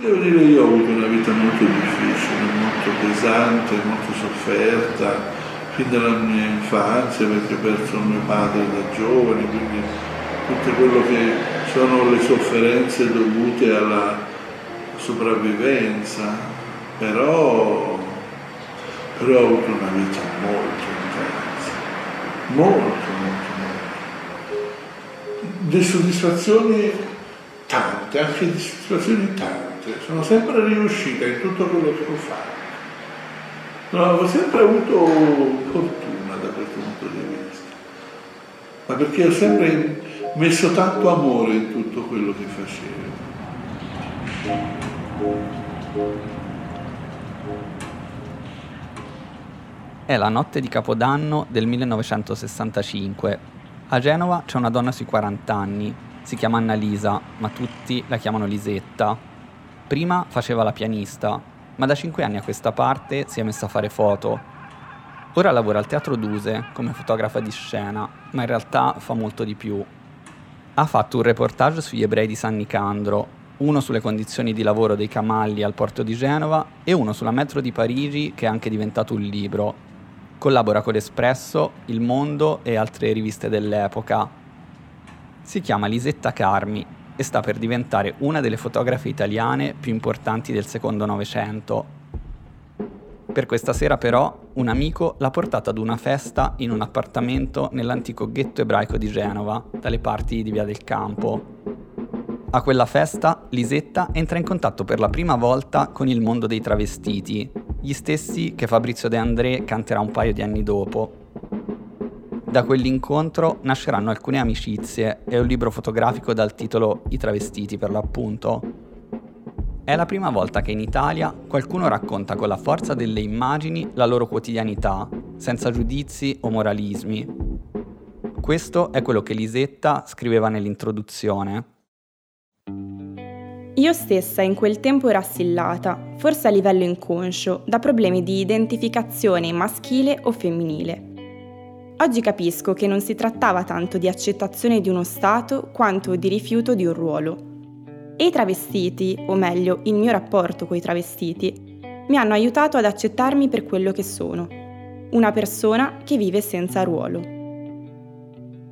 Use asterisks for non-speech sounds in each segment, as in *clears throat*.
Devo dire, io ho avuto una vita molto difficile, molto pesante, molto sofferta, fin dalla mia infanzia, perché ho perso mio padre da giovane, quindi tutto quello che sono le sofferenze dovute alla sopravvivenza, però, però ho avuto una vita molto intensa, molto, molto, molto. Di soddisfazioni tante, anche di soddisfazioni tante cioè, sono sempre riuscita in tutto quello che ho fatto. No, ho sempre avuto fortuna da questo punto di vista, ma perché ho sempre messo tanto amore in tutto quello che facevo. È la notte di Capodanno del 1965. A Genova c'è una donna sui 40 anni. Si chiama Annalisa, ma tutti la chiamano Lisetta. Prima faceva la pianista, ma da 5 anni a questa parte si è messa a fare foto. Ora lavora al Teatro Duse come fotografa di scena, ma in realtà fa molto di più. Ha fatto un reportage sugli ebrei di San Nicandro, uno sulle condizioni di lavoro dei camalli al porto di Genova e uno sulla metro di Parigi che è anche diventato un libro. Collabora con l'Espresso, Il Mondo e altre riviste dell'epoca. Si chiama Lisetta Carmi e sta per diventare una delle fotografe italiane più importanti del secondo Novecento. Per questa sera però un amico l'ha portata ad una festa in un appartamento nell'antico ghetto ebraico di Genova, dalle parti di Via del Campo. A quella festa Lisetta entra in contatto per la prima volta con il mondo dei travestiti, gli stessi che Fabrizio De André canterà un paio di anni dopo. Da quell'incontro nasceranno alcune amicizie e un libro fotografico dal titolo I travestiti per l'appunto. È la prima volta che in Italia qualcuno racconta con la forza delle immagini la loro quotidianità, senza giudizi o moralismi. Questo è quello che Lisetta scriveva nell'introduzione. Io stessa in quel tempo ero assillata, forse a livello inconscio, da problemi di identificazione maschile o femminile. Oggi capisco che non si trattava tanto di accettazione di uno stato quanto di rifiuto di un ruolo. E i travestiti, o meglio il mio rapporto con i travestiti, mi hanno aiutato ad accettarmi per quello che sono, una persona che vive senza ruolo.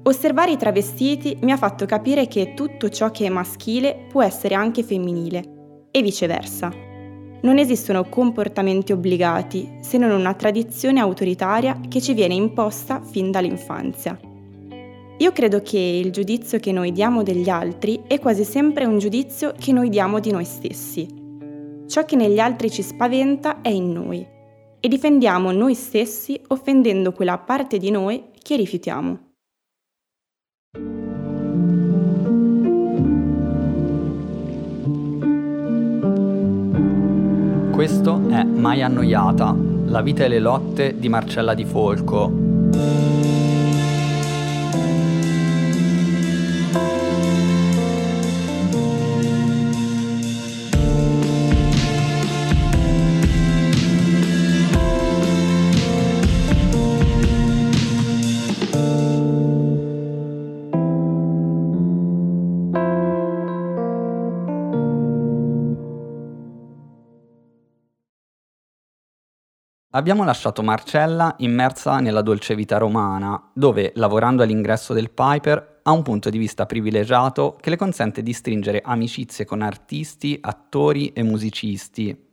Osservare i travestiti mi ha fatto capire che tutto ciò che è maschile può essere anche femminile, e viceversa. Non esistono comportamenti obbligati, se non una tradizione autoritaria che ci viene imposta fin dall'infanzia. Io credo che il giudizio che noi diamo degli altri è quasi sempre un giudizio che noi diamo di noi stessi. Ciò che negli altri ci spaventa è in noi e difendiamo noi stessi offendendo quella parte di noi che rifiutiamo. Questo è Mai annoiata, la vita e le lotte di Marcella Di Folco, Abbiamo lasciato Marcella immersa nella dolce vita romana, dove, lavorando all'ingresso del Piper, ha un punto di vista privilegiato che le consente di stringere amicizie con artisti, attori e musicisti,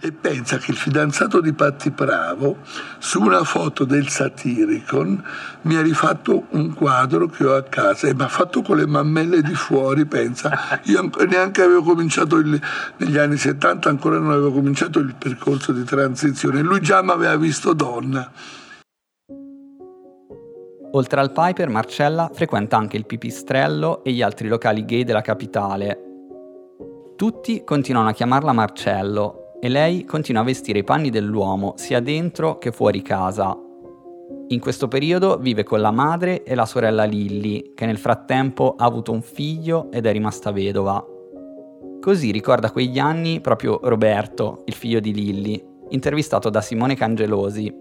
e pensa che il fidanzato di Patti Bravo su una foto del Satiricon mi ha rifatto un quadro che ho a casa e mi ha fatto con le mammelle di fuori, pensa. Io neanche avevo cominciato il, negli anni 70, ancora non avevo cominciato il percorso di transizione. Lui già mi aveva visto donna. Oltre al Piper, Marcella frequenta anche il Pipistrello e gli altri locali gay della capitale. Tutti continuano a chiamarla Marcello e lei continua a vestire i panni dell'uomo sia dentro che fuori casa. In questo periodo vive con la madre e la sorella Lilly, che nel frattempo ha avuto un figlio ed è rimasta vedova. Così ricorda quegli anni proprio Roberto, il figlio di Lilly, intervistato da Simone Cangelosi.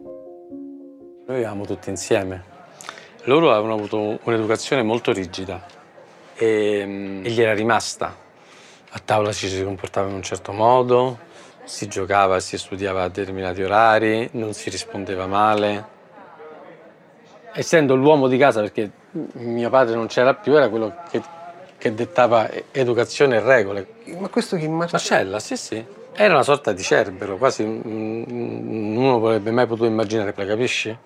Noi vivevamo tutti insieme. Loro avevano avuto un'educazione molto rigida e, e gli era rimasta A tavola ci si comportava in un certo modo, si giocava si studiava a determinati orari, non si rispondeva male. Essendo l'uomo di casa, perché mio padre non c'era più, era quello che, che dettava educazione e regole. Ma questo che immagina? Marcella, sì, sì. Era una sorta di cerbero, quasi uno avrebbe mai potuto immaginare, la capisci?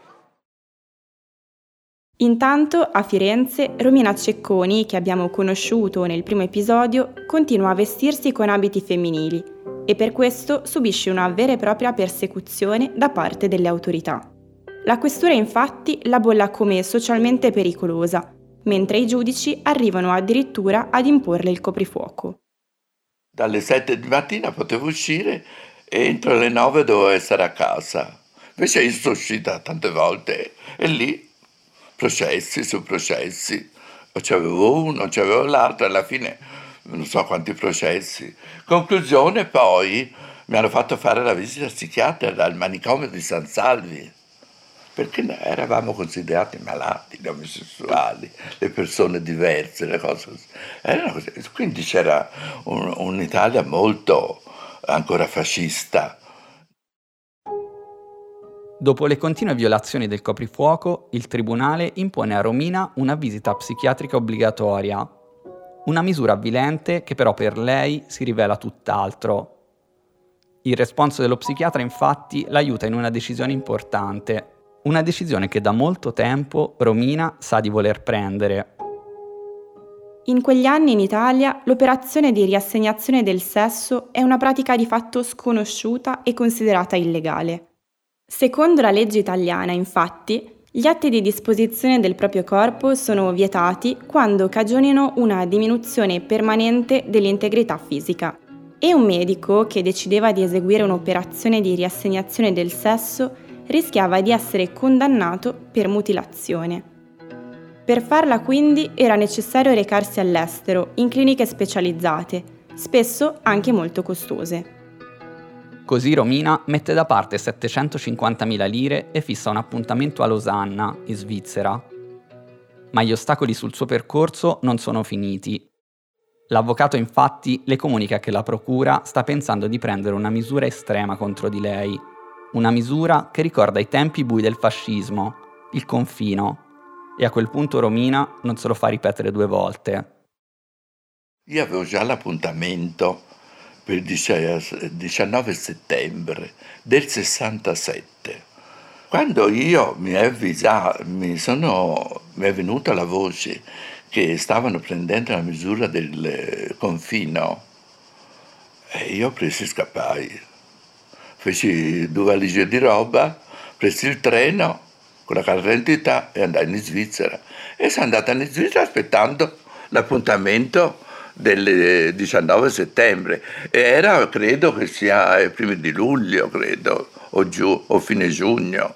Intanto a Firenze Romina Cecconi, che abbiamo conosciuto nel primo episodio, continua a vestirsi con abiti femminili e per questo subisce una vera e propria persecuzione da parte delle autorità. La questura infatti la bolla come socialmente pericolosa, mentre i giudici arrivano addirittura ad imporle il coprifuoco. Dalle 7 di mattina potevo uscire e entro le 9 dovevo essere a casa. Invece io sono uscita tante volte e lì processi su processi. O c'avevo uno, c'avevo l'altro, alla fine non so quanti processi. Conclusione poi mi hanno fatto fare la visita psichiatrica al manicomio di San Salvi perché eravamo considerati malati, gli omosessuali, le persone diverse, le cose così. Quindi c'era un, un'Italia molto ancora fascista. Dopo le continue violazioni del coprifuoco, il tribunale impone a Romina una visita psichiatrica obbligatoria, una misura avvilente che però per lei si rivela tutt'altro. Il responso dello psichiatra infatti l'aiuta in una decisione importante, una decisione che da molto tempo Romina sa di voler prendere. In quegli anni in Italia l'operazione di riassegnazione del sesso è una pratica di fatto sconosciuta e considerata illegale. Secondo la legge italiana, infatti, gli atti di disposizione del proprio corpo sono vietati quando cagionino una diminuzione permanente dell'integrità fisica. E un medico che decideva di eseguire un'operazione di riassegnazione del sesso rischiava di essere condannato per mutilazione. Per farla quindi era necessario recarsi all'estero, in cliniche specializzate, spesso anche molto costose. Così Romina mette da parte 750.000 lire e fissa un appuntamento a Losanna, in Svizzera. Ma gli ostacoli sul suo percorso non sono finiti. L'avvocato infatti le comunica che la procura sta pensando di prendere una misura estrema contro di lei, una misura che ricorda i tempi bui del fascismo, il confino, e a quel punto Romina non se lo fa ripetere due volte. Io avevo già l'appuntamento il 19 settembre del 67. Quando io mi, avvisato, mi, sono, mi è venuta la voce che stavano prendendo la misura del confino, e io ho preso e scappai feci due valigie di roba, presi il treno con la carta d'identità e andai in Svizzera. E sono andata in Svizzera aspettando l'appuntamento del 19 settembre. E era, credo che sia i primi di luglio, credo, o, giù, o fine giugno.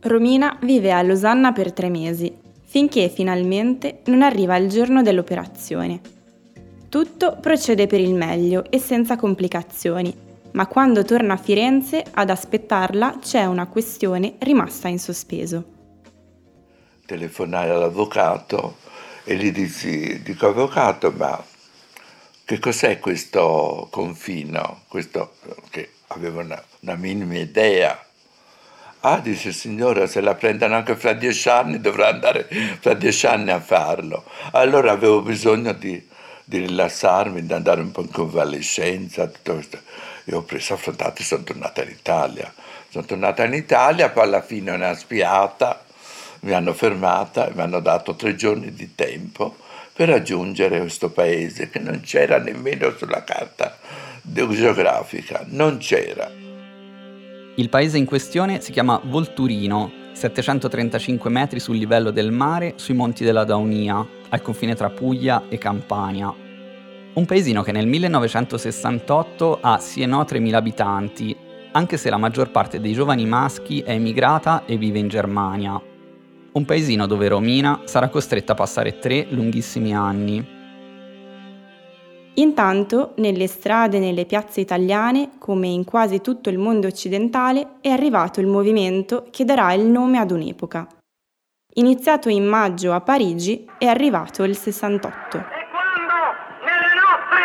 Romina vive a Losanna per tre mesi, finché finalmente non arriva il giorno dell'operazione. Tutto procede per il meglio e senza complicazioni, ma quando torna a Firenze ad aspettarla c'è una questione rimasta in sospeso. Telefonai all'avvocato e gli dissi, dico avvocato, ma che cos'è questo confino? Questo che avevo una, una minima idea. Ah, dice signora, se la prendono anche fra dieci anni dovrà andare fra dieci anni a farlo. Allora avevo bisogno di di rilassarmi, di andare un po' in convalescenza, tutto questo. E ho preso affrontato e sono tornata in Italia. Sono tornata in Italia, poi alla fine una spiata, mi hanno fermata e mi hanno dato tre giorni di tempo per raggiungere questo paese che non c'era nemmeno sulla carta geografica, non c'era. Il paese in questione si chiama Volturino, 735 metri sul livello del mare sui monti della Daunia, al confine tra Puglia e Campania. Un paesino che nel 1968 ha sì e no 3.000 abitanti, anche se la maggior parte dei giovani maschi è emigrata e vive in Germania. Un paesino dove Romina sarà costretta a passare tre lunghissimi anni. Intanto, nelle strade e nelle piazze italiane, come in quasi tutto il mondo occidentale, è arrivato il movimento che darà il nome ad un'epoca, Iniziato in maggio a Parigi, è arrivato il 68. E quando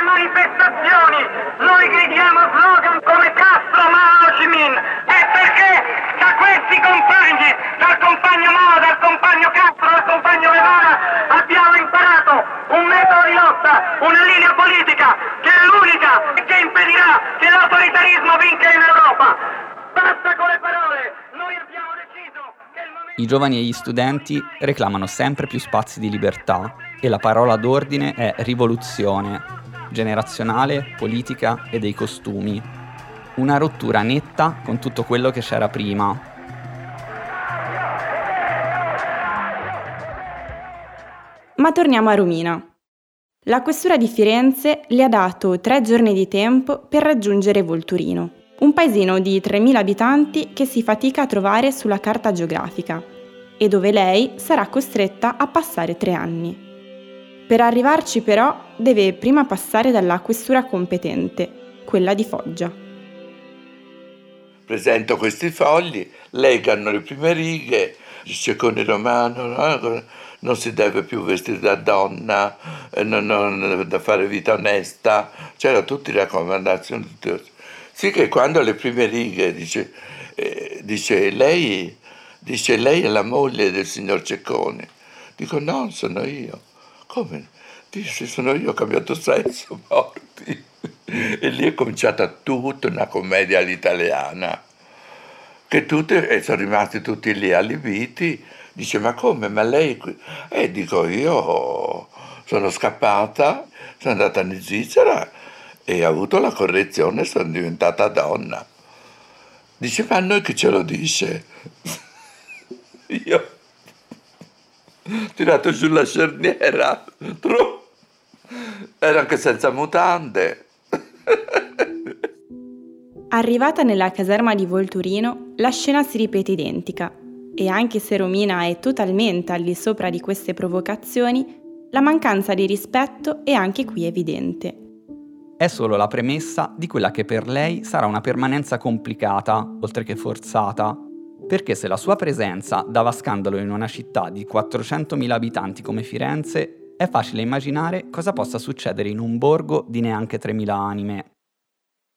manifestazioni, noi gridiamo slogan come Castro ma Ho Chi Minh. E perché questi compagni, dal compagno Mao, dal compagno Castro, dal compagno Guevara, abbiamo imparato un metodo di lotta, una linea politica che è l'unica che impedirà che l'autoritarismo vinca in Europa. Basta con le parole, noi abbiamo deciso che il momento... I giovani e gli studenti reclamano sempre più spazi di libertà e la parola d'ordine è rivoluzione, generazionale, politica e dei costumi. Una rottura netta con tutto quello che c'era prima. Ma torniamo a Romina. La questura di Firenze le ha dato tre giorni di tempo per raggiungere Volturino, un paesino di 3.000 abitanti che si fatica a trovare sulla carta geografica e dove lei sarà costretta a passare tre anni. Per arrivarci però deve prima passare dalla questura competente, quella di Foggia. Presento questi fogli, legano le prime righe, con il romano no? non si deve più vestire da donna, eh, non, non, da fare vita onesta, c'erano tutte le raccomandazioni. Sì che quando le prime righe dice, eh, dice, lei, dice lei è la moglie del signor Ceccone, dico no, sono io. Come? Dice sono io, ho cambiato sesso, *laughs* morti. *laughs* E lì è cominciata tutta una commedia all'italiana, che tutte, e sono rimasti tutti lì allibiti, dice ma come, ma lei... E dico io sono scappata, sono andata in Svizzera e ho avuto la correzione, sono diventata donna. Dice ma a noi chi ce lo dice? *laughs* io tirato giù la cerniera, era anche senza mutande. Arrivata nella caserma di Volturino, la scena si ripete identica e anche se Romina è totalmente al di sopra di queste provocazioni, la mancanza di rispetto è anche qui evidente. È solo la premessa di quella che per lei sarà una permanenza complicata, oltre che forzata, perché se la sua presenza dava scandalo in una città di 400.000 abitanti come Firenze, è facile immaginare cosa possa succedere in un borgo di neanche 3.000 anime.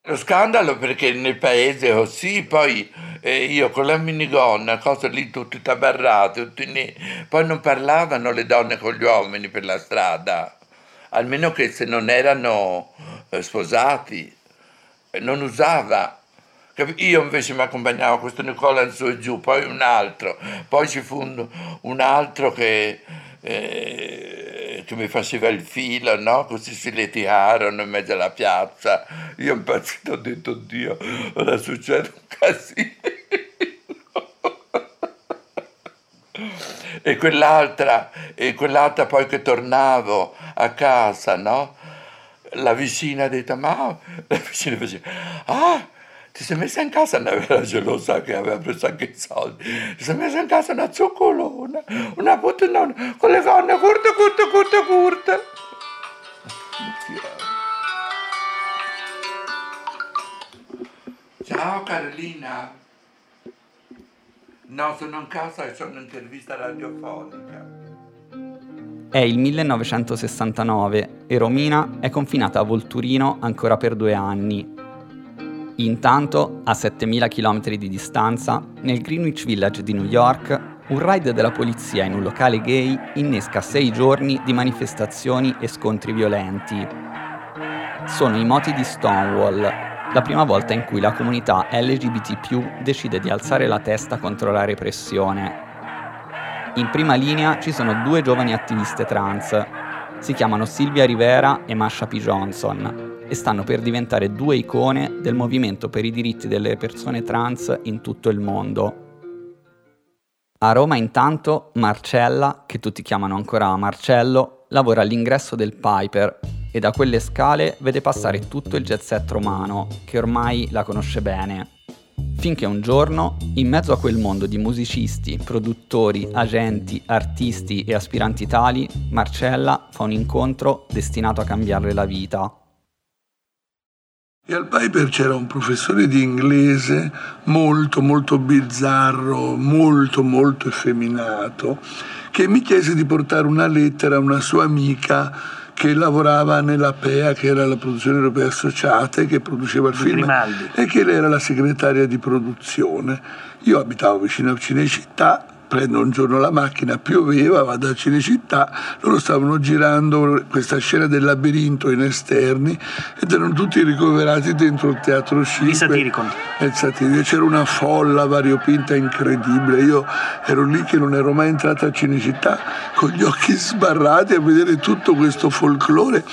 Lo scandalo perché nel paese così, poi eh, io con la minigonna, cose lì tutte tabarrate, tutti lì. poi non parlavano le donne con gli uomini per la strada, almeno che se non erano eh, sposati, non usava. Io invece mi accompagnavo questo Nicola in su e giù, poi un altro, poi ci fu un, un altro che... Eh, che mi faceva il filo, no? Così si litigarono in mezzo alla piazza. Io impazzito ho detto, Dio, ora succede un casino. e quell'altra, e quell'altra poi che tornavo a casa, no? La vicina ha detto, ma la vicina faceva, ah, ti sei messa in casa, ne aveva gelosa che aveva preso anche i soldi, ti sei messa in casa una zoccolona, una puttanona, con le gonne curte, curte, curte, curte. Ciao Carolina. No, sono in casa e sono in intervista radiofonica. È il 1969 e Romina è confinata a Volturino ancora per due anni Intanto, a 7000 km di distanza, nel Greenwich Village di New York, un raid della polizia in un locale gay innesca sei giorni di manifestazioni e scontri violenti. Sono i moti di Stonewall, la prima volta in cui la comunità LGBT decide di alzare la testa contro la repressione. In prima linea ci sono due giovani attiviste trans. Si chiamano Silvia Rivera e Masha P. Johnson e stanno per diventare due icone del movimento per i diritti delle persone trans in tutto il mondo. A Roma intanto Marcella, che tutti chiamano ancora Marcello, lavora all'ingresso del Piper e da quelle scale vede passare tutto il jet set romano, che ormai la conosce bene. Finché un giorno, in mezzo a quel mondo di musicisti, produttori, agenti, artisti e aspiranti tali, Marcella fa un incontro destinato a cambiarle la vita. E al Piper c'era un professore di inglese molto, molto bizzarro, molto, molto effeminato, che mi chiese di portare una lettera a una sua amica che lavorava nella PEA, che era la produzione europea associata, e che produceva il film, Grimaldi. e che lei era la segretaria di produzione. Io abitavo vicino a Cinecittà, prendo un giorno la macchina, pioveva, vado a Cinecittà, loro stavano girando questa scena del labirinto in esterni ed erano tutti ricoverati dentro il teatro 5. Satiricon. Il Satirico. C'era una folla variopinta incredibile, io ero lì che non ero mai entrata a Cinecittà con gli occhi sbarrati a vedere tutto questo folklore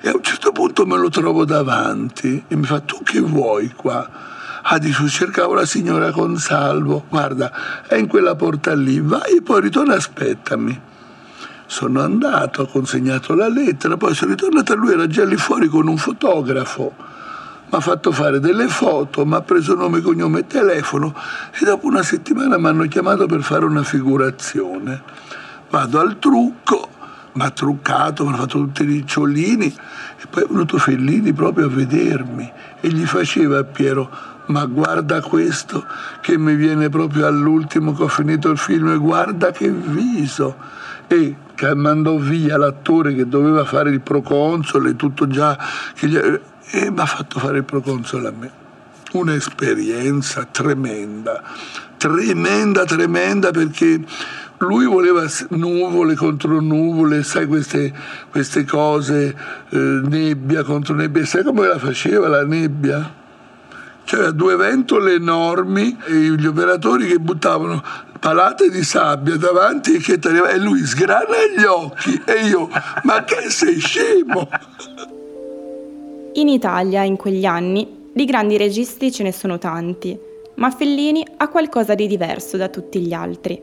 e a un certo punto me lo trovo davanti e mi fa tu che vuoi qua? Ah, dice, cercavo la signora Consalvo, guarda, è in quella porta lì, vai e poi ritorna, aspettami. Sono andato, ho consegnato la lettera, poi sono ritornato, lui era già lì fuori con un fotografo. Mi ha fatto fare delle foto, mi ha preso nome, cognome e telefono e dopo una settimana mi hanno chiamato per fare una figurazione. Vado al trucco, mi ha truccato, mi ha fatto tutti i ricciolini e poi è venuto Fellini proprio a vedermi e gli faceva a Piero ma guarda questo che mi viene proprio all'ultimo che ho finito il film e guarda che viso. E mandò via l'attore che doveva fare il proconsole tutto già gli... e mi ha fatto fare il proconsole a me. Un'esperienza tremenda tremenda tremenda perché lui voleva nuvole contro nuvole, sai queste, queste cose, eh, nebbia contro nebbia, sai come la faceva la nebbia? C'era due ventole enormi e gli operatori che buttavano palate di sabbia davanti e lui sgrana gli occhi e io, ma che sei scemo? In Italia, in quegli anni, di grandi registi ce ne sono tanti, ma Fellini ha qualcosa di diverso da tutti gli altri.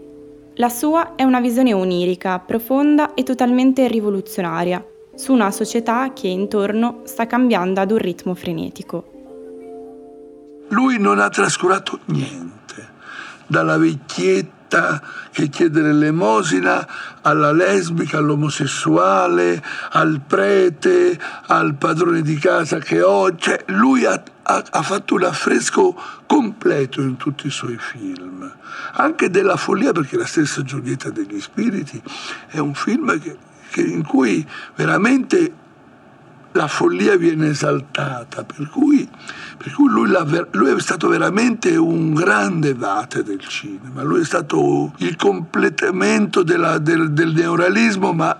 La sua è una visione onirica, profonda e totalmente rivoluzionaria su una società che intorno sta cambiando ad un ritmo frenetico. Lui non ha trascurato niente, dalla vecchietta che chiede l'elemosina alla lesbica, all'omosessuale, al prete, al padrone di casa che ho. Cioè, lui ha, ha, ha fatto un affresco completo in tutti i suoi film, anche della follia, perché la stessa Giulietta degli Spiriti è un film che in cui veramente la follia viene esaltata, per cui, per cui lui, lui, è stato veramente un grande vate del cinema, lui è stato il completamento della, del, del, neorealismo, ma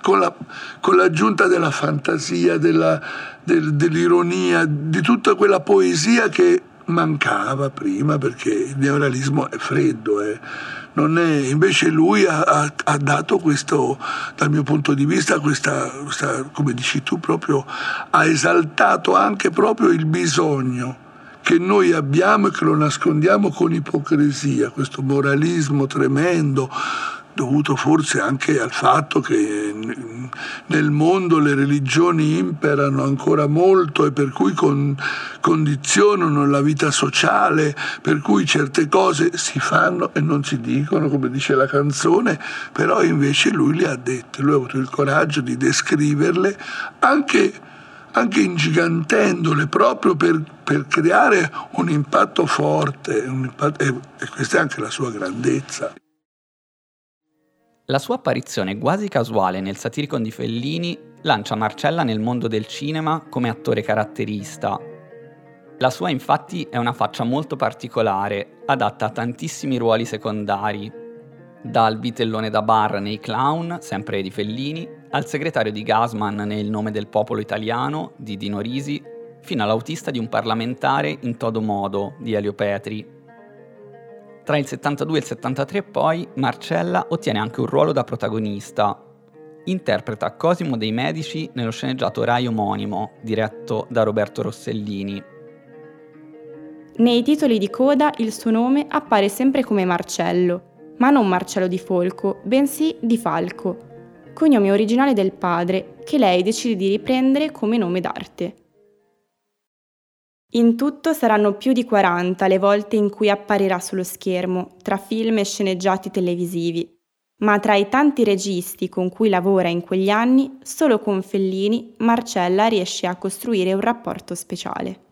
con, la, con l'aggiunta della fantasia, della, del, dell'ironia, di tutta quella poesia che mancava prima, perché il neorealismo è freddo. Non è, invece lui ha, ha, ha, dato questo, dal mio punto di vista, questa, questa, come dici tu, proprio ha esaltato anche proprio il bisogno che noi abbiamo e che lo nascondiamo con ipocrisia, questo moralismo tremendo dovuto forse anche al fatto che nel mondo le religioni imperano ancora molto e per cui con, condizionano la vita sociale, per cui certe cose si fanno e non si dicono, come dice la canzone, però invece lui le ha dette, lui ha avuto il coraggio di descriverle anche, anche ingigantendole proprio per, per, creare un impatto forte, un impatto, e, questa è anche la sua grandezza. La sua apparizione quasi casuale nel Satiricon di Fellini lancia Marcella nel mondo del cinema come attore caratterista. La sua infatti è una faccia molto particolare, adatta a tantissimi ruoli secondari, dal vitellone da bar nei Clown, sempre di Fellini, al segretario di Gasman nel Nome del popolo italiano di Dino Risi, fino all'autista di un parlamentare in Todo Modo di Elio Petri, tra il 72 e il 73 poi Marcella ottiene anche un ruolo da protagonista. Interpreta Cosimo dei Medici nello sceneggiato Rai omonimo, diretto da Roberto Rossellini. Nei titoli di coda il suo nome appare sempre come Marcello, ma non Marcello di Folco, bensì di Falco, cognome originale del padre, che lei decide di riprendere come nome d'arte. In tutto saranno più di 40 le volte in cui apparirà sullo schermo, tra film e sceneggiati televisivi, ma tra i tanti registi con cui lavora in quegli anni, solo con Fellini Marcella riesce a costruire un rapporto speciale.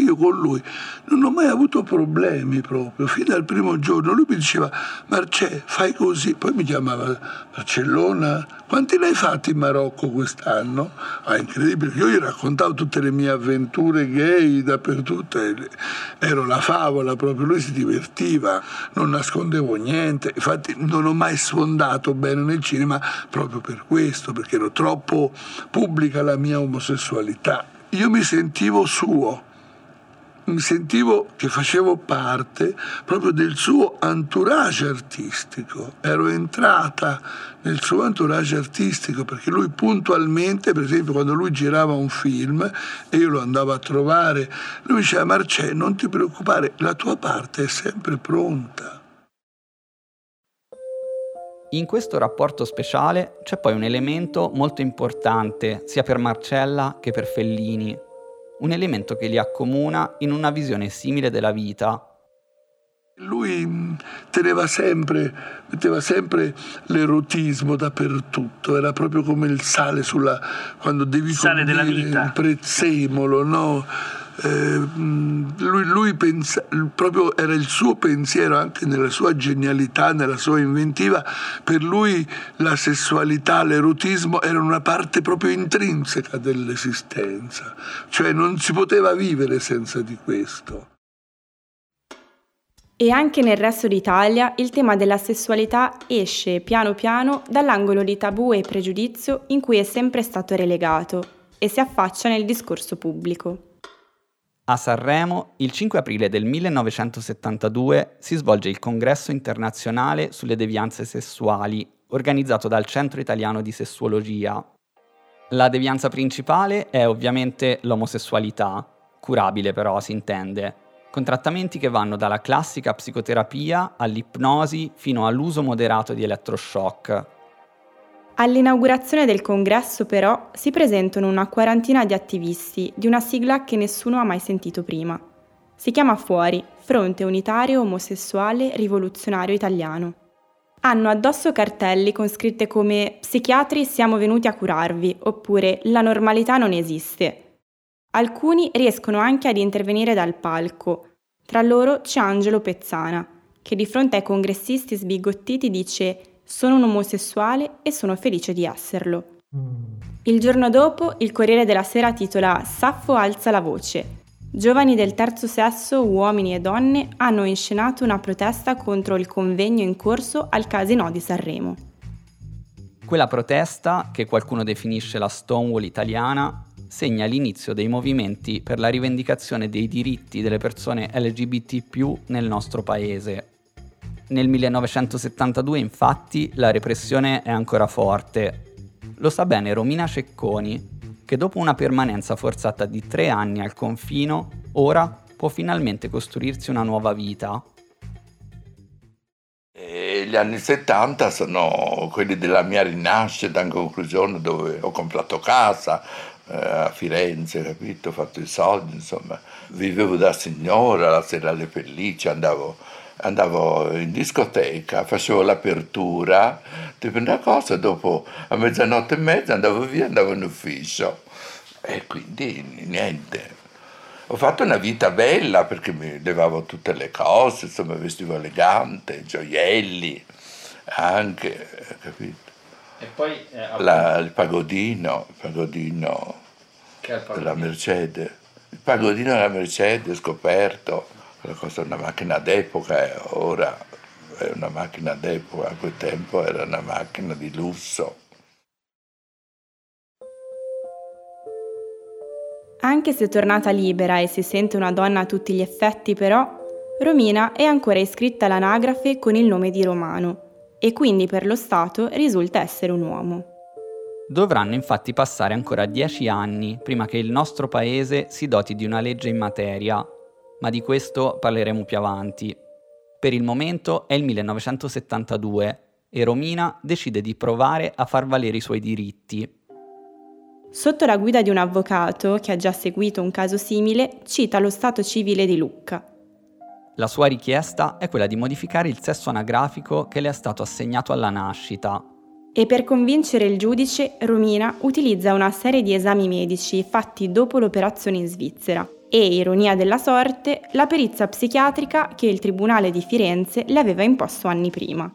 Io con lui non ho mai avuto problemi proprio, fino al primo giorno lui mi diceva Marcè fai così, poi mi chiamava Barcellona, quanti ne hai fatti in Marocco quest'anno? Ah, incredibile, io gli raccontavo tutte le mie avventure gay dappertutto, ero la favola proprio, lui si divertiva, non nascondevo niente, infatti non ho mai sfondato bene nel cinema proprio per questo, perché ero troppo pubblica la mia omosessualità. Io mi sentivo suo, mi sentivo che facevo parte proprio del suo entourage artistico, ero entrata nel suo entourage artistico perché lui puntualmente, per esempio quando lui girava un film e io lo andavo a trovare, lui diceva Marcè non ti preoccupare, la tua parte è sempre pronta. In questo rapporto speciale c'è poi un elemento molto importante sia per Marcella che per Fellini, un elemento che li accomuna in una visione simile della vita. Lui mm, teneva sempre, metteva sempre l'erotismo dappertutto, era proprio come il sale sulla, quando devi sale della vita. il prezzemolo, no? Eh, mm, lui, lui pensa, proprio era il suo pensiero anche nella sua genialità, nella sua inventiva, per lui la sessualità, l'erotismo erano una parte proprio intrinseca dell'esistenza, cioè non si poteva vivere senza di questo. E anche nel resto d'Italia il tema della sessualità esce piano piano dall'angolo di tabù e pregiudizio in cui è sempre stato relegato e si affaccia nel discorso pubblico. A Sanremo, il 5 aprile del 1972, si svolge il Congresso internazionale sulle devianze sessuali, organizzato dal Centro Italiano di Sessuologia. La devianza principale è ovviamente l'omosessualità, curabile però si intende, con trattamenti che vanno dalla classica psicoterapia all'ipnosi fino all'uso moderato di elettroshock, All'inaugurazione del congresso però si presentano una quarantina di attivisti di una sigla che nessuno ha mai sentito prima. Si chiama Fuori, Fronte Unitario Omosessuale Rivoluzionario Italiano. Hanno addosso cartelli con scritte come Psichiatri siamo venuti a curarvi oppure La normalità non esiste. Alcuni riescono anche ad intervenire dal palco. Tra loro c'è Angelo Pezzana, che di fronte ai congressisti sbigottiti dice sono un omosessuale e sono felice di esserlo. Il giorno dopo il Corriere della Sera titola Saffo alza la voce. Giovani del terzo sesso, uomini e donne, hanno inscenato una protesta contro il convegno in corso al Casino di Sanremo. Quella protesta, che qualcuno definisce la Stonewall italiana, segna l'inizio dei movimenti per la rivendicazione dei diritti delle persone LGBT nel nostro paese, nel 1972 infatti la repressione è ancora forte. Lo sa bene Romina Cecconi, che dopo una permanenza forzata di tre anni al confino, ora può finalmente costruirsi una nuova vita. E gli anni 70 sono quelli della mia rinascita in conclusione dove ho comprato casa eh, a Firenze, capito? ho fatto i soldi, insomma, vivevo da signora, la sera alle pellicce, andavo andavo in discoteca, facevo l'apertura, tipo una cosa, dopo a mezzanotte e mezza andavo via, andavo in ufficio e quindi niente. Ho fatto una vita bella perché mi levavo tutte le cose, insomma vestivo elegante, gioielli anche, capito? E poi eh, La, il pagodino, il pagodino, il pagodino della Mercedes, il pagodino della Mercedes scoperto questa è una macchina d'epoca, eh, ora è una macchina d'epoca, a quel tempo era una macchina di lusso. Anche se tornata libera e si sente una donna a tutti gli effetti, però, Romina è ancora iscritta all'anagrafe con il nome di Romano e quindi per lo Stato risulta essere un uomo. Dovranno infatti passare ancora dieci anni prima che il nostro paese si doti di una legge in materia ma di questo parleremo più avanti. Per il momento è il 1972 e Romina decide di provare a far valere i suoi diritti. Sotto la guida di un avvocato che ha già seguito un caso simile, cita lo Stato civile di Lucca. La sua richiesta è quella di modificare il sesso anagrafico che le è stato assegnato alla nascita. E per convincere il giudice, Romina utilizza una serie di esami medici fatti dopo l'operazione in Svizzera e, ironia della sorte, la perizia psichiatrica che il Tribunale di Firenze le aveva imposto anni prima.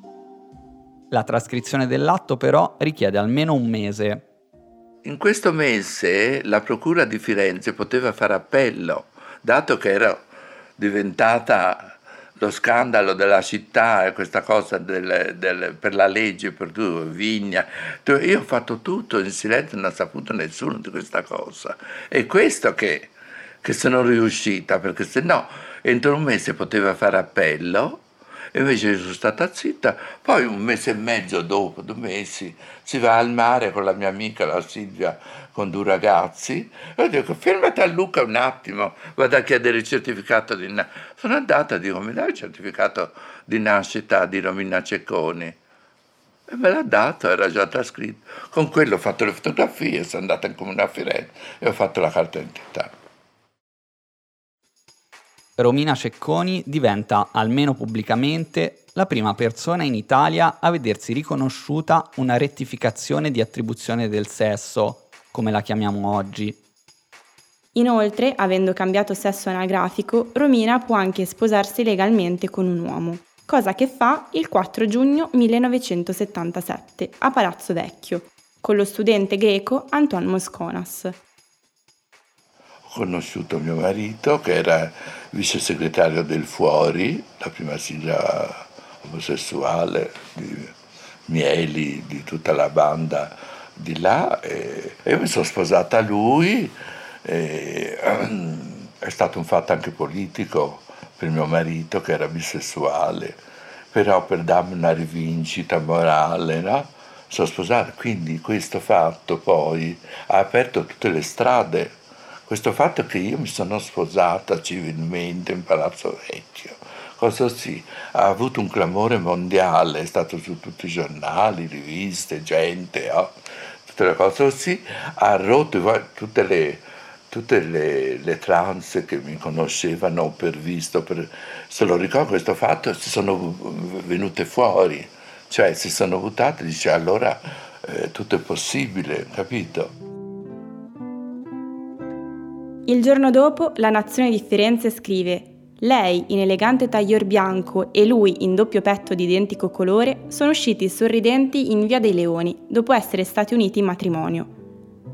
La trascrizione dell'atto però richiede almeno un mese. In questo mese la Procura di Firenze poteva fare appello, dato che era diventata lo scandalo della città e questa cosa del, del, per la legge, per tu, Vigna. Io ho fatto tutto in silenzio, non ha saputo nessuno di questa cosa. È questo che, che sono riuscita, perché se no entro un mese poteva fare appello invece sono stata zitta. Poi un mese e mezzo dopo, due mesi, si va al mare con la mia amica, la Silvia, con due ragazzi. E dico, fermati a Luca un attimo, vado a chiedere il certificato di nascita. Sono andata, dico, mi dai il certificato di nascita di Romina Cecconi? E me l'ha dato, era già trascritto. Con quello ho fatto le fotografie, sono andata in comune a Firenze e ho fatto la carta d'identità. Romina Cecconi diventa, almeno pubblicamente, la prima persona in Italia a vedersi riconosciuta una rettificazione di attribuzione del sesso, come la chiamiamo oggi. Inoltre, avendo cambiato sesso anagrafico, Romina può anche sposarsi legalmente con un uomo, cosa che fa il 4 giugno 1977 a Palazzo Vecchio, con lo studente greco Anton Mosconas conosciuto mio marito che era vice segretario del Fuori, la prima sigla omosessuale di Mieli, di tutta la banda di là e, e mi sono sposata a lui. E, *clears throat* è stato un fatto anche politico per mio marito che era bisessuale, però per darmi una rivincita morale, no? sono sposato. Quindi questo fatto poi ha aperto tutte le strade questo fatto che io mi sono sposata civilmente in Palazzo Vecchio, cosa sì, ha avuto un clamore mondiale, è stato su tutti i giornali, riviste, gente, oh, tutte le cose così, ha rotto tutte le, tutte le, le trans che mi conoscevano per visto, per, se lo ricordo questo fatto, si sono venute fuori, cioè si sono buttate, dice allora eh, tutto è possibile, capito? Il giorno dopo la Nazione di Firenze scrive lei in elegante taglior bianco e lui in doppio petto di identico colore sono usciti sorridenti in Via dei Leoni dopo essere stati uniti in matrimonio.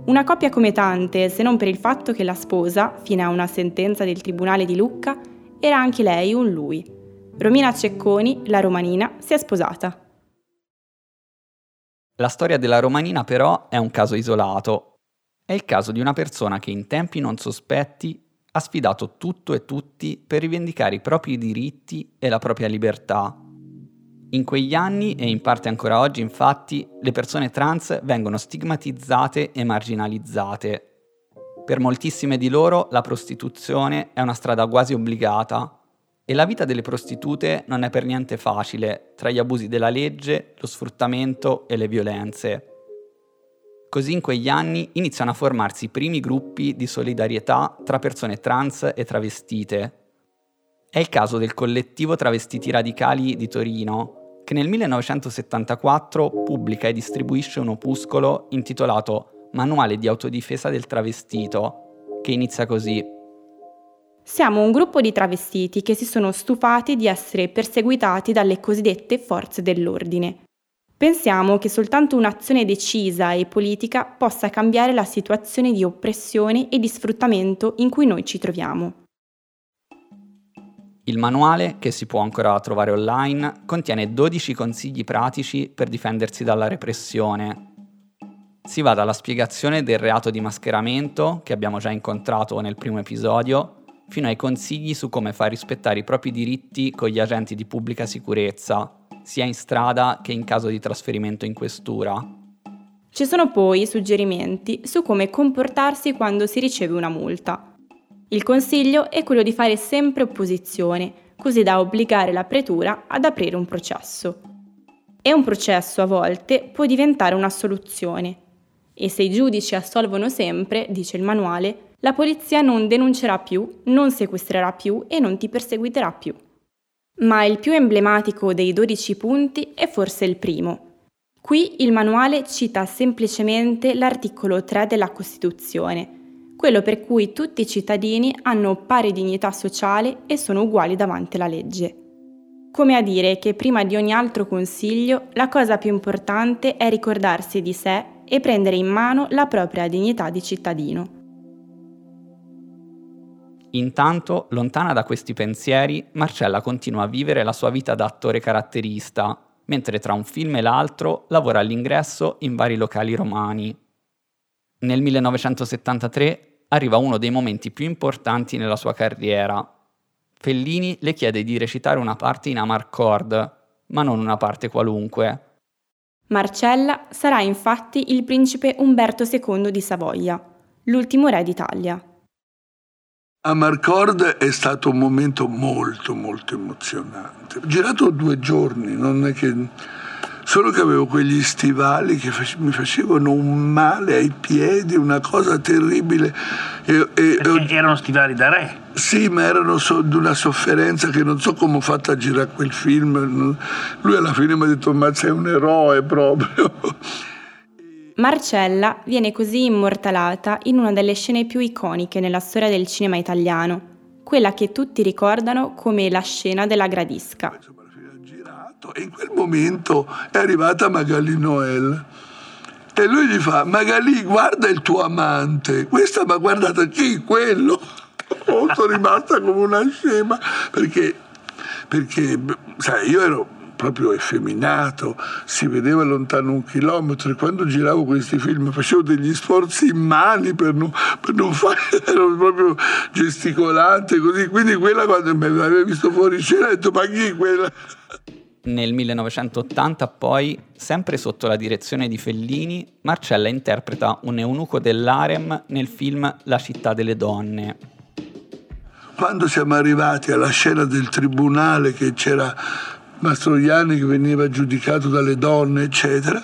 Una coppia come tante, se non per il fatto che la sposa, fino a una sentenza del Tribunale di Lucca, era anche lei un lui. Romina Cecconi, la romanina, si è sposata. La storia della romanina però è un caso isolato è il caso di una persona che in tempi non sospetti ha sfidato tutto e tutti per rivendicare i propri diritti e la propria libertà. In quegli anni, e in parte ancora oggi infatti, le persone trans vengono stigmatizzate e marginalizzate. Per moltissime di loro la prostituzione è una strada quasi obbligata e la vita delle prostitute non è per niente facile tra gli abusi della legge, lo sfruttamento e le violenze. Così in quegli anni iniziano a formarsi i primi gruppi di solidarietà tra persone trans e travestite. È il caso del collettivo Travestiti Radicali di Torino, che nel 1974 pubblica e distribuisce un opuscolo intitolato Manuale di autodifesa del travestito, che inizia così. Siamo un gruppo di travestiti che si sono stufati di essere perseguitati dalle cosiddette forze dell'ordine Pensiamo che soltanto un'azione decisa e politica possa cambiare la situazione di oppressione e di sfruttamento in cui noi ci troviamo. Il manuale, che si può ancora trovare online, contiene 12 consigli pratici per difendersi dalla repressione. Si va dalla spiegazione del reato di mascheramento, che abbiamo già incontrato nel primo episodio, fino ai consigli su come far rispettare i propri diritti con gli agenti di pubblica sicurezza, sia in strada che in caso di trasferimento in questura. Ci sono poi suggerimenti su come comportarsi quando si riceve una multa. Il consiglio è quello di fare sempre opposizione, così da obbligare la pretura ad aprire un processo. E un processo a volte può diventare una soluzione. E se i giudici assolvono sempre, dice il manuale, la polizia non denuncerà più, non sequestrerà più e non ti perseguiterà più. Ma il più emblematico dei 12 punti è forse il primo. Qui il manuale cita semplicemente l'articolo 3 della Costituzione, quello per cui tutti i cittadini hanno pari dignità sociale e sono uguali davanti alla legge. Come a dire che prima di ogni altro consiglio la cosa più importante è ricordarsi di sé e prendere in mano la propria dignità di cittadino. Intanto, lontana da questi pensieri, Marcella continua a vivere la sua vita da attore caratterista, mentre tra un film e l'altro lavora all'ingresso in vari locali romani. Nel 1973 arriva uno dei momenti più importanti nella sua carriera. Fellini le chiede di recitare una parte in Amarcord, ma non una parte qualunque. Marcella sarà infatti il principe Umberto II di Savoia, l'ultimo re d'Italia. Amarcord è stato un momento molto molto emozionante. Ho girato due giorni, non è che solo che avevo quegli stivali che mi facevano un male ai piedi, una cosa terribile. E, e, erano stivali da re? Sì, ma erano so, di una sofferenza che non so come ho fatto a girare quel film. Lui alla fine mi ha detto, ma sei un eroe proprio. Marcella viene così immortalata in una delle scene più iconiche nella storia del cinema italiano, quella che tutti ricordano come la scena della gradisca. E in quel momento è arrivata Magali Noel. E lui gli fa Magali guarda il tuo amante. Questa mi ha guardato chi quello? Oh, sono rimasta come una scema perché perché sai io ero proprio effeminato, si vedeva lontano un chilometro e quando giravo questi film facevo degli sforzi in mani per non, per non fare, *laughs* ero proprio gesticolante così, quindi quella quando mi aveva visto fuori scena ha detto ma chi quella? Nel 1980 poi, sempre sotto la direzione di Fellini, Marcella interpreta un eunuco dell'Arem nel film La città delle donne. Quando siamo arrivati alla scena del tribunale che c'era Mastroianni che veniva giudicato dalle donne, eccetera,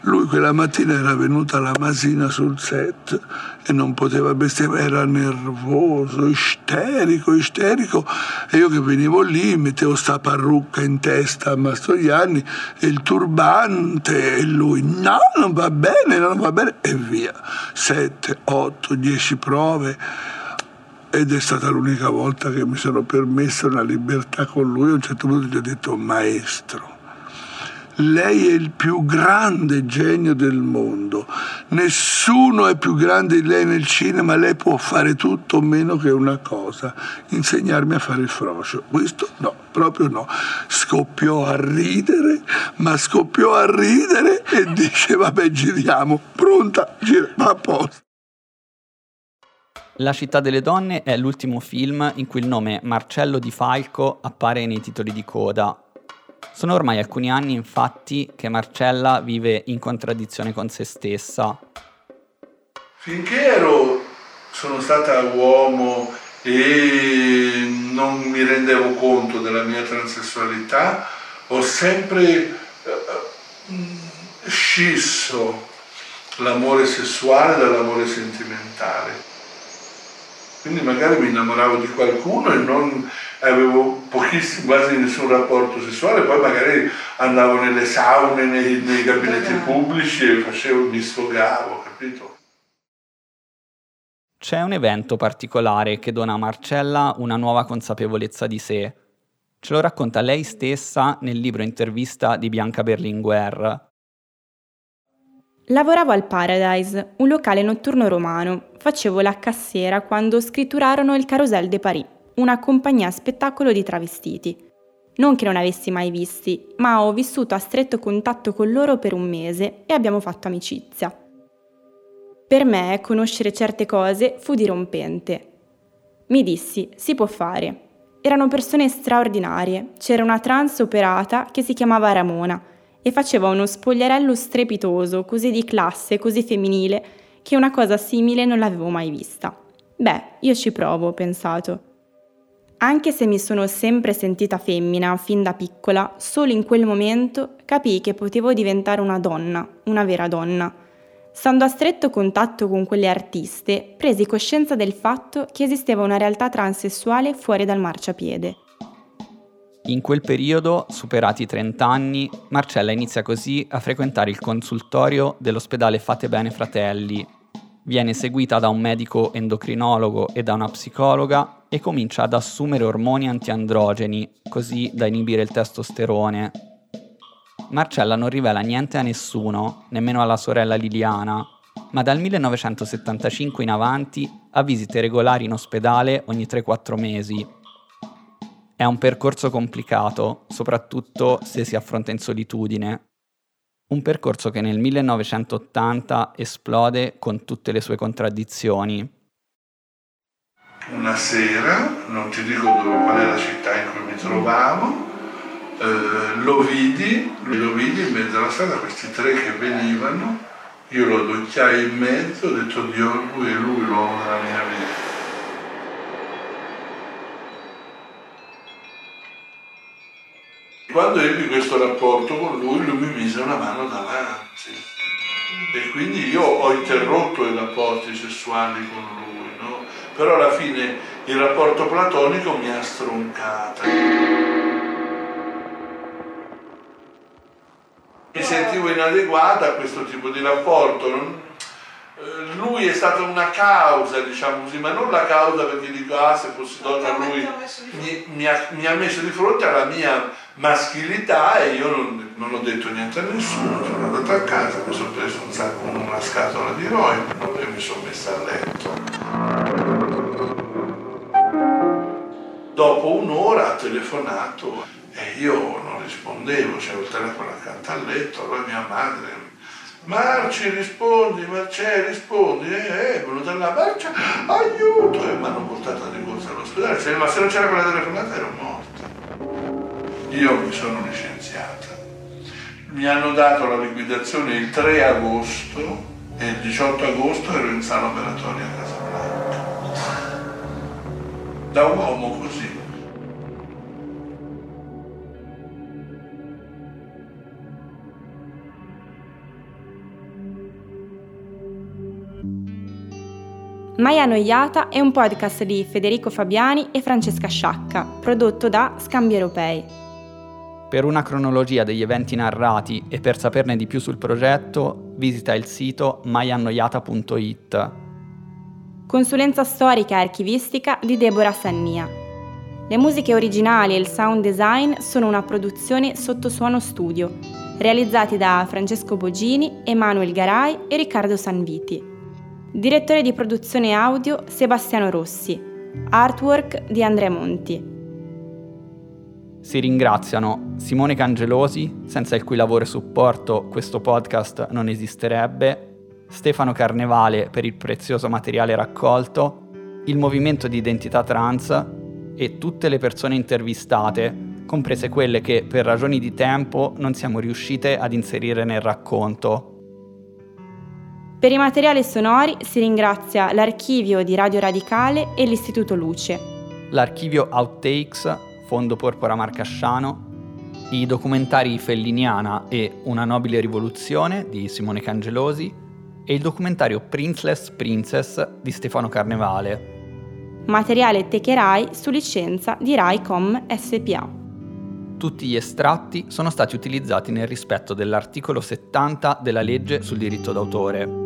lui quella mattina era venuto alla Masina sul set e non poteva bestemmiare, era nervoso, isterico, isterico. E io che venivo lì mettevo sta parrucca in testa a Mastroianni e il turbante e lui no, non va bene, non va bene e via. Sette, otto, dieci prove ed è stata l'unica volta che mi sono permesso una libertà con lui. A un certo punto gli ho detto, maestro, lei è il più grande genio del mondo. Nessuno è più grande di lei nel cinema, lei può fare tutto meno che una cosa, insegnarmi a fare il frocio. Questo no, proprio no. Scoppiò a ridere, ma scoppiò a ridere e dice vabbè giriamo, pronta, gira, va a posto. La città delle donne è l'ultimo film in cui il nome Marcello Di Falco appare nei titoli di coda. Sono ormai alcuni anni infatti che Marcella vive in contraddizione con se stessa. Finché ero, sono stata uomo e non mi rendevo conto della mia transessualità, ho sempre uh, scisso l'amore sessuale dall'amore sentimentale quindi magari mi innamoravo di qualcuno e non avevo pochissimo, quasi nessun rapporto sessuale, poi magari andavo nelle saune, nei, nei gabinetti pubblici e facevo, mi sfogavo, capito? C'è un evento particolare che dona a Marcella una nuova consapevolezza di sé. Ce lo racconta lei stessa nel libro intervista di Bianca Berlinguer. Lavoravo al Paradise, un locale notturno romano. Facevo la cassiera quando scritturarono il Carousel de Paris, una compagnia spettacolo di travestiti. Non che non avessi mai visti, ma ho vissuto a stretto contatto con loro per un mese e abbiamo fatto amicizia. Per me conoscere certe cose fu dirompente. Mi dissi, si può fare. Erano persone straordinarie, c'era una trans operata che si chiamava Ramona, e faceva uno spogliarello strepitoso, così di classe, così femminile, che una cosa simile non l'avevo mai vista. Beh, io ci provo, ho pensato. Anche se mi sono sempre sentita femmina fin da piccola, solo in quel momento capii che potevo diventare una donna, una vera donna. Stando a stretto contatto con quelle artiste, presi coscienza del fatto che esisteva una realtà transessuale fuori dal marciapiede. In quel periodo, superati i 30 anni, Marcella inizia così a frequentare il consultorio dell'ospedale Fate Bene Fratelli. viene seguita da un medico endocrinologo e da una psicologa e comincia ad assumere ormoni antiandrogeni, così da inibire il testosterone. Marcella non rivela niente a nessuno, nemmeno alla sorella Liliana, ma dal 1975 in avanti ha visite regolari in ospedale ogni 3-4 mesi. È un percorso complicato, soprattutto se si affronta in solitudine, un percorso che nel 1980 esplode con tutte le sue contraddizioni. Una sera, non ti dico dove, qual è la città in cui mi trovavo, eh, lo vidi, lo vidi in mezzo alla strada, questi tre che venivano, io lo adocchiai in mezzo, ho detto Dio, lui è lui l'uomo della mia vita. Quando ebbi questo rapporto con lui, lui mi mise una mano davanti e quindi io ho interrotto i rapporti sessuali con lui, no? però alla fine il rapporto platonico mi ha stroncata. Mi sentivo inadeguata a questo tipo di rapporto, eh, lui è stata una causa, diciamo così, ma non la causa perché dico, ah, se fossi donna lui mi, mi, ha, mi, ha, messo di fronte alla mia maschilità e io non, non ho detto niente a nessuno, sono andato a casa, mi sono preso un sacco, una scatola di roipino e mi sono messa a letto. Dopo un'ora ha telefonato e io non rispondevo, c'era il telefono accanto al letto, allora mia madre Marci rispondi, Marce rispondi, eh, è venuta là, Marcia, aiuto! E mi hanno portato di corsa all'ospedale, ma se non c'era quella telefonata ero morta. Io mi sono licenziata. Mi hanno dato la liquidazione il 3 agosto e il 18 agosto ero in sala operatoria a Casablanca. Da uomo così. Mai Annoiata è un podcast di Federico Fabiani e Francesca Sciacca, prodotto da Scambi Europei. Per una cronologia degli eventi narrati e per saperne di più sul progetto, visita il sito maiannoiata.it. Consulenza storica e archivistica di Deborah Sannia. Le musiche originali e il sound design sono una produzione sotto suono studio, realizzati da Francesco Bogini, Emanuel Garai e Riccardo Sanviti. Direttore di produzione audio Sebastiano Rossi. Artwork di Andrea Monti. Si ringraziano Simone Cangelosi, senza il cui lavoro e supporto questo podcast non esisterebbe, Stefano Carnevale per il prezioso materiale raccolto, il movimento di identità trans e tutte le persone intervistate, comprese quelle che per ragioni di tempo non siamo riuscite ad inserire nel racconto per i materiali sonori si ringrazia l'archivio di Radio Radicale e l'Istituto Luce. L'archivio Outtakes, Fondo Porpora Marcasciano, i documentari Felliniana e Una nobile rivoluzione di Simone Cangelosi e il documentario Princeless Princess di Stefano Carnevale. Materiale Techerai su licenza di RaiCom SPA. Tutti gli estratti sono stati utilizzati nel rispetto dell'articolo 70 della legge sul diritto d'autore